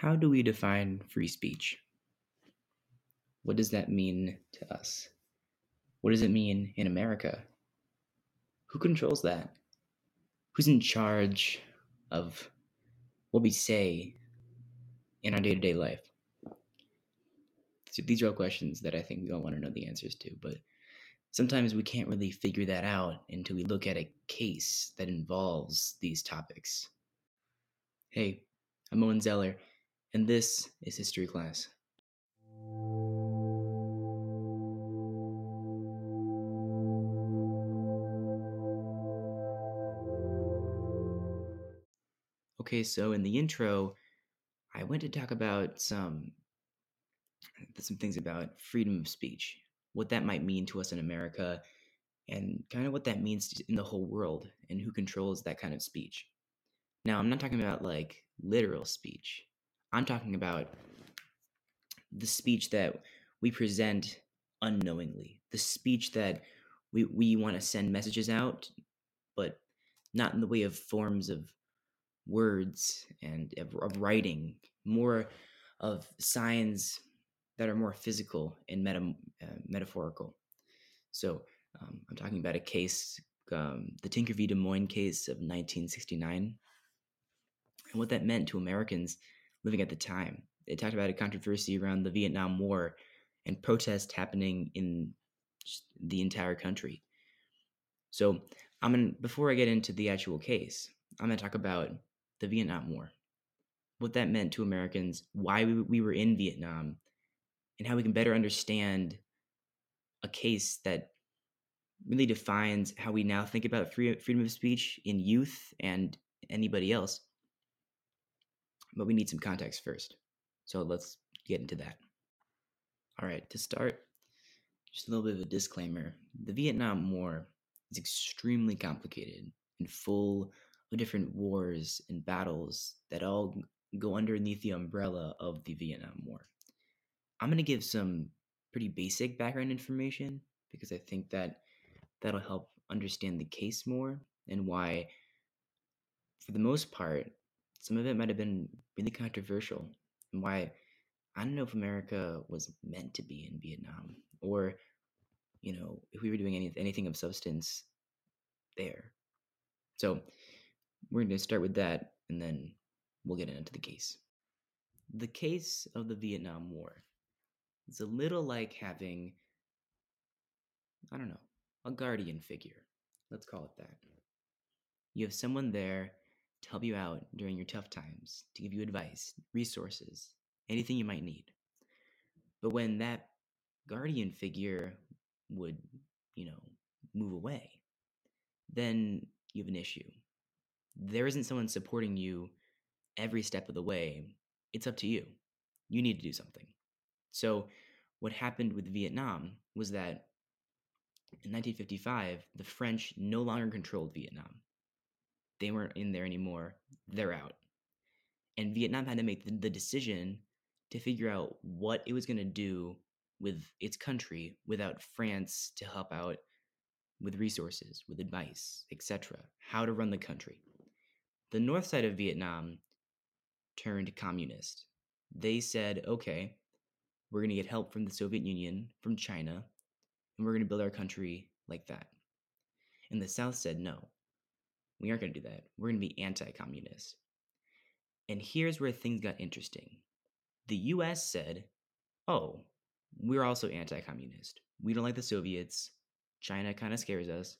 How do we define free speech? What does that mean to us? What does it mean in America? Who controls that? Who's in charge of what we say in our day to day life? So these are all questions that I think we all want to know the answers to, but sometimes we can't really figure that out until we look at a case that involves these topics. Hey, I'm Owen Zeller, and this is History Class. Okay, so in the intro, I went to talk about some some things about freedom of speech, what that might mean to us in America, and kind of what that means in the whole world, and who controls that kind of speech. Now, I'm not talking about like literal speech. I'm talking about the speech that we present unknowingly, the speech that we, we want to send messages out, but not in the way of forms of words and of, of writing, more of signs that are more physical and meta, uh, metaphorical. So um, I'm talking about a case, um, the Tinker v. Des Moines case of 1969, and what that meant to Americans living at the time. It talked about a controversy around the Vietnam War and protests happening in the entire country. So I'm gonna before I get into the actual case, I'm gonna talk about the Vietnam War, what that meant to Americans, why we, we were in Vietnam, and how we can better understand a case that really defines how we now think about free, freedom of speech in youth and anybody else. But we need some context first. So let's get into that. All right, to start, just a little bit of a disclaimer the Vietnam War is extremely complicated and full of different wars and battles that all go underneath the umbrella of the Vietnam War. I'm going to give some pretty basic background information because I think that that'll help understand the case more and why, for the most part, some of it might have been really controversial and why I don't know if America was meant to be in Vietnam or, you know, if we were doing any, anything of substance there. So we're going to start with that and then we'll get into the case. The case of the Vietnam War is a little like having, I don't know, a guardian figure. Let's call it that. You have someone there to help you out during your tough times, to give you advice, resources, anything you might need. But when that guardian figure would, you know, move away, then you have an issue. There isn't someone supporting you every step of the way. It's up to you. You need to do something. So, what happened with Vietnam was that in 1955, the French no longer controlled Vietnam. They weren't in there anymore. They're out. And Vietnam had to make the, the decision to figure out what it was going to do with its country without France to help out with resources, with advice, etc., how to run the country. The north side of Vietnam turned communist. They said, okay, we're going to get help from the Soviet Union, from China, and we're going to build our country like that. And the South said, no, we aren't going to do that. We're going to be anti communist. And here's where things got interesting. The US said, oh, we're also anti communist. We don't like the Soviets. China kind of scares us.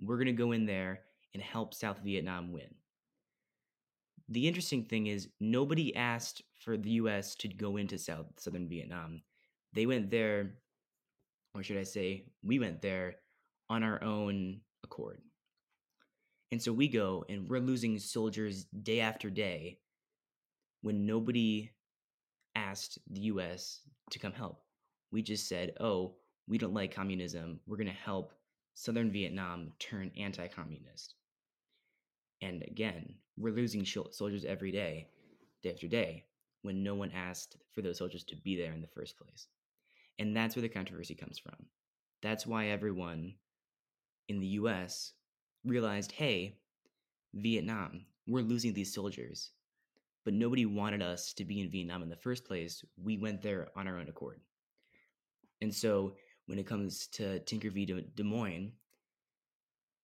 We're going to go in there and help South Vietnam win. The interesting thing is, nobody asked for the US to go into South Southern Vietnam. They went there, or should I say, we went there on our own accord. And so we go and we're losing soldiers day after day when nobody asked the US to come help. We just said, oh, we don't like communism. We're going to help Southern Vietnam turn anti communist. And again, we're losing soldiers every day, day after day, when no one asked for those soldiers to be there in the first place. And that's where the controversy comes from. That's why everyone in the US realized hey, Vietnam, we're losing these soldiers. but nobody wanted us to be in Vietnam in the first place. We went there on our own accord. And so when it comes to Tinker v. Des Moines,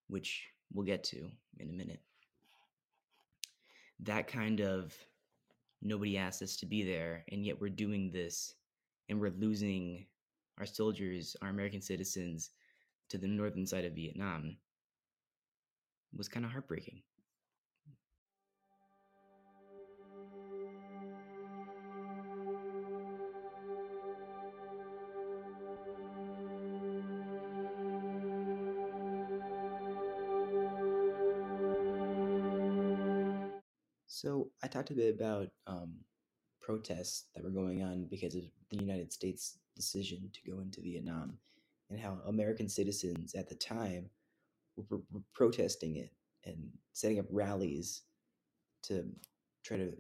which we'll get to in a minute, that kind of nobody asked us to be there, and yet we're doing this and we're losing our soldiers, our American citizens to the northern side of Vietnam was kind of heartbreaking. So I talked a bit about um, protests that were going on because of the United States' decision to go into Vietnam, and how American citizens at the time were, were protesting it and setting up rallies to try to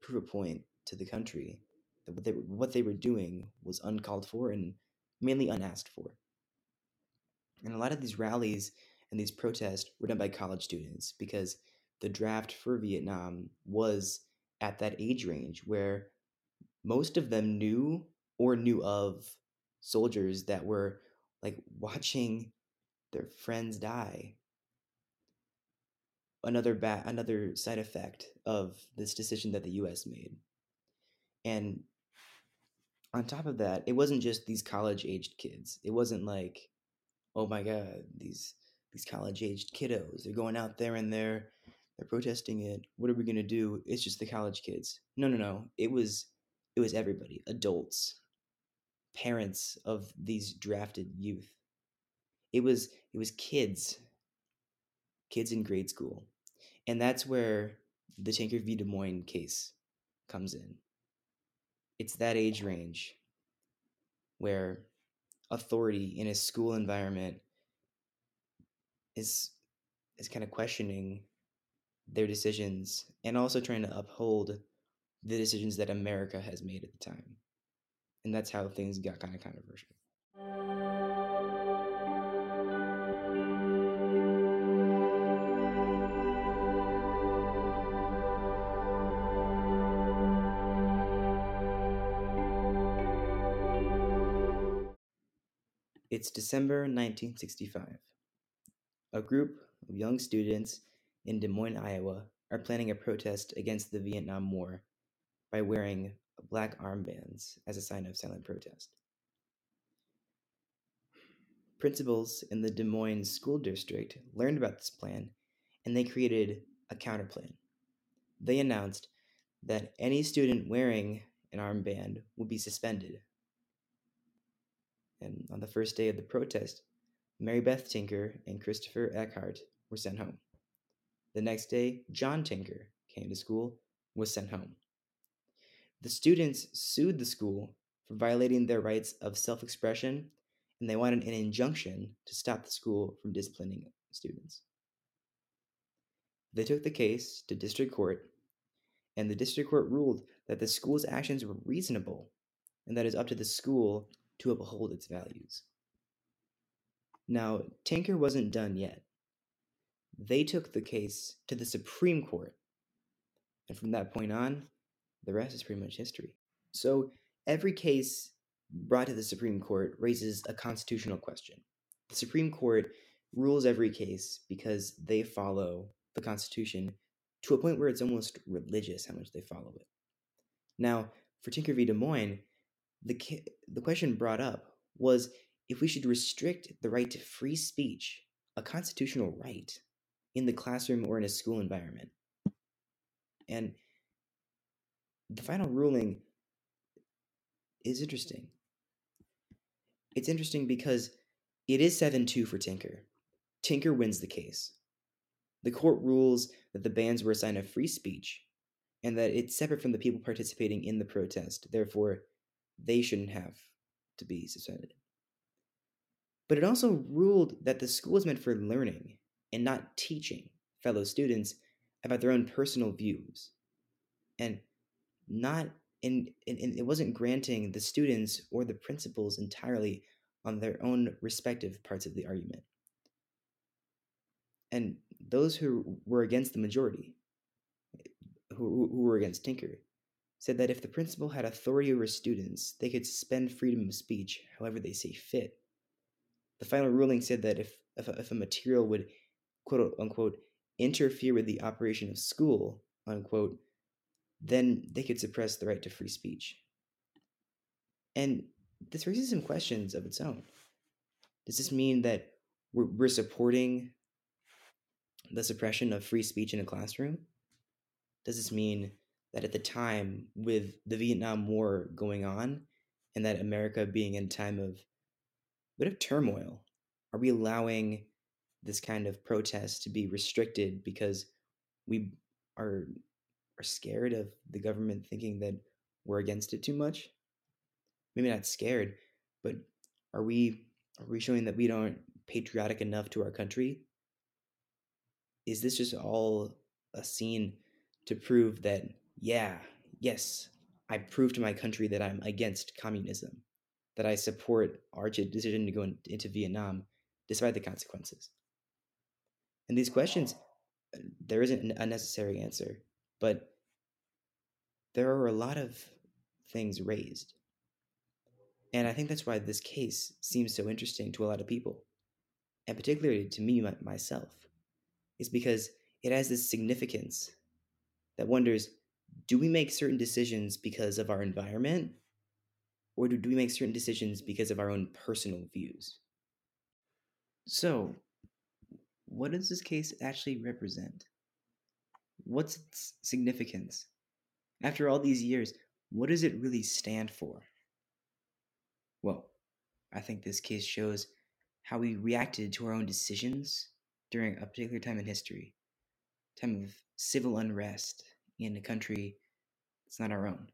prove a point to the country that what they what they were doing was uncalled for and mainly unasked for. And a lot of these rallies and these protests were done by college students because the draft for Vietnam was at that age range where most of them knew or knew of soldiers that were like watching their friends die. Another ba- another side effect of this decision that the US made. And on top of that, it wasn't just these college aged kids. It wasn't like, oh my god, these these college aged kiddos, they're going out there and they're they're protesting it. What are we gonna do? It's just the college kids. No, no, no. It was it was everybody, adults, parents of these drafted youth. It was it was kids, kids in grade school, and that's where the Tinker v. Des Moines case comes in. It's that age range where authority in a school environment is is kind of questioning their decisions and also trying to uphold the decisions that America has made at the time. And that's how things got kind of controversial. It's December 1965. A group of young students in Des Moines, Iowa, are planning a protest against the Vietnam War by wearing black armbands as a sign of silent protest. Principals in the Des Moines School District learned about this plan and they created a counterplan. They announced that any student wearing an armband would be suspended. And on the first day of the protest, Mary Beth Tinker and Christopher Eckhardt were sent home. The next day, John Tinker came to school, was sent home. The students sued the school for violating their rights of self expression, and they wanted an injunction to stop the school from disciplining students. They took the case to district court, and the district court ruled that the school's actions were reasonable and that it is up to the school to uphold its values. Now, Tinker wasn't done yet. They took the case to the Supreme Court. And from that point on, the rest is pretty much history. So every case brought to the Supreme Court raises a constitutional question. The Supreme Court rules every case because they follow the Constitution to a point where it's almost religious how much they follow it. Now, for Tinker v. Des Moines, the, the question brought up was if we should restrict the right to free speech, a constitutional right, in the classroom or in a school environment. And the final ruling is interesting. It's interesting because it is 7 2 for Tinker. Tinker wins the case. The court rules that the bans were a sign of free speech and that it's separate from the people participating in the protest. Therefore, they shouldn't have to be suspended. But it also ruled that the school is meant for learning and not teaching fellow students about their own personal views and not in, in, in, it wasn't granting the students or the principals entirely on their own respective parts of the argument and those who were against the majority who, who were against Tinker, said that if the principal had authority over students, they could suspend freedom of speech however they see fit. The final ruling said that if, if, a, if a material would, quote unquote, interfere with the operation of school, unquote, then they could suppress the right to free speech. And this raises some questions of its own. Does this mean that we're, we're supporting the suppression of free speech in a classroom? Does this mean that at the time, with the Vietnam War going on, and that America being in time of a bit of turmoil, are we allowing this kind of protest to be restricted because we are are scared of the government thinking that we're against it too much? Maybe not scared, but are we are we showing that we don't patriotic enough to our country? Is this just all a scene to prove that yeah, yes, I prove to my country that I'm against communism, that I support our decision to go in, into Vietnam despite the consequences? And these questions, uh, there isn't a necessary answer, but there are a lot of things raised. And I think that's why this case seems so interesting to a lot of people, and particularly to me myself, is because it has this significance that wonders do we make certain decisions because of our environment, or do we make certain decisions because of our own personal views? So, what does this case actually represent? What's its significance? After all these years, what does it really stand for? Well, I think this case shows how we reacted to our own decisions during a particular time in history, time of civil unrest in a country that's not our own.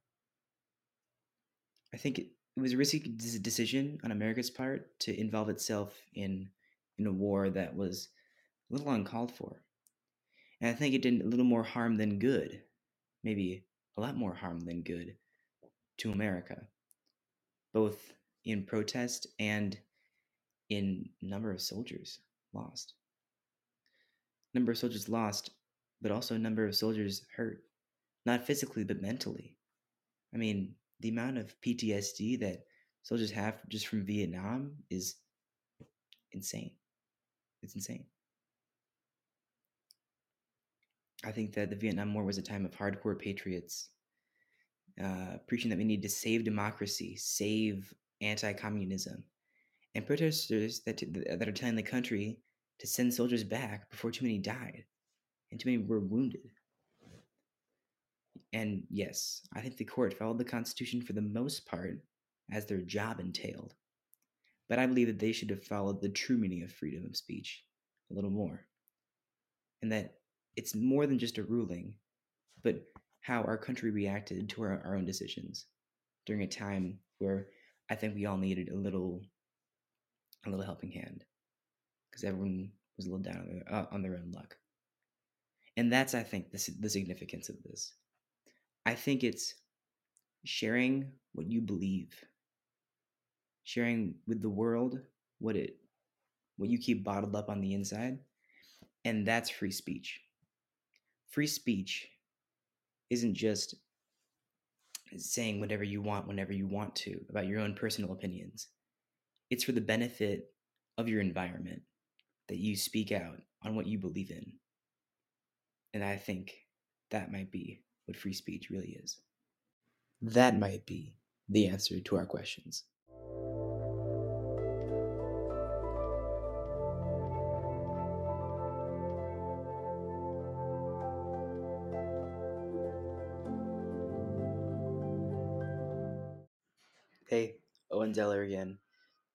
I think it, it was a risky decision on America's part to involve itself in in a war that was a little uncalled for. And I think it did a little more harm than good, maybe a lot more harm than good to America, both in protest and in number of soldiers lost. Number of soldiers lost, but also number of soldiers hurt, not physically but mentally. I mean, the amount of PTSD that soldiers have just from Vietnam is insane. It's insane. I think that the Vietnam War was a time of hardcore patriots uh, preaching that we need to save democracy, save anti-communism, and protesters that t- that are telling the country to send soldiers back before too many died and too many were wounded. And yes, I think the court followed the Constitution for the most part, as their job entailed. But I believe that they should have followed the true meaning of freedom of speech a little more. And that it's more than just a ruling, but how our country reacted to our, our own decisions during a time where I think we all needed a little a little helping hand because everyone was a little down on their, uh, on their own luck. And that's I think the, the significance of this. I think it's sharing what you believe, sharing with the world what it what you keep bottled up on the inside, and that's free speech free speech isn't just saying whatever you want whenever you want to about your own personal opinions. It's for the benefit of your environment that you speak out on what you believe in. And I think that might be what free speech really is. That might be the answer to our questions. Hey, Owen Zeller again.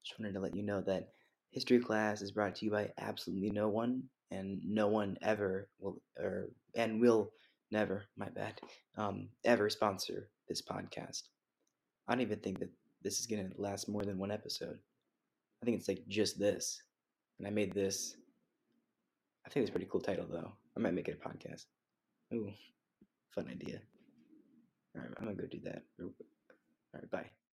Just wanted to let you know that history class is brought to you by absolutely no one, and no one ever will, or and will never, my bad, um, ever sponsor this podcast. I don't even think that this is gonna last more than one episode. I think it's like just this, and I made this. I think it's a pretty cool title though. I might make it a podcast. Ooh, fun idea. All right, I'm gonna go do that. All right, bye.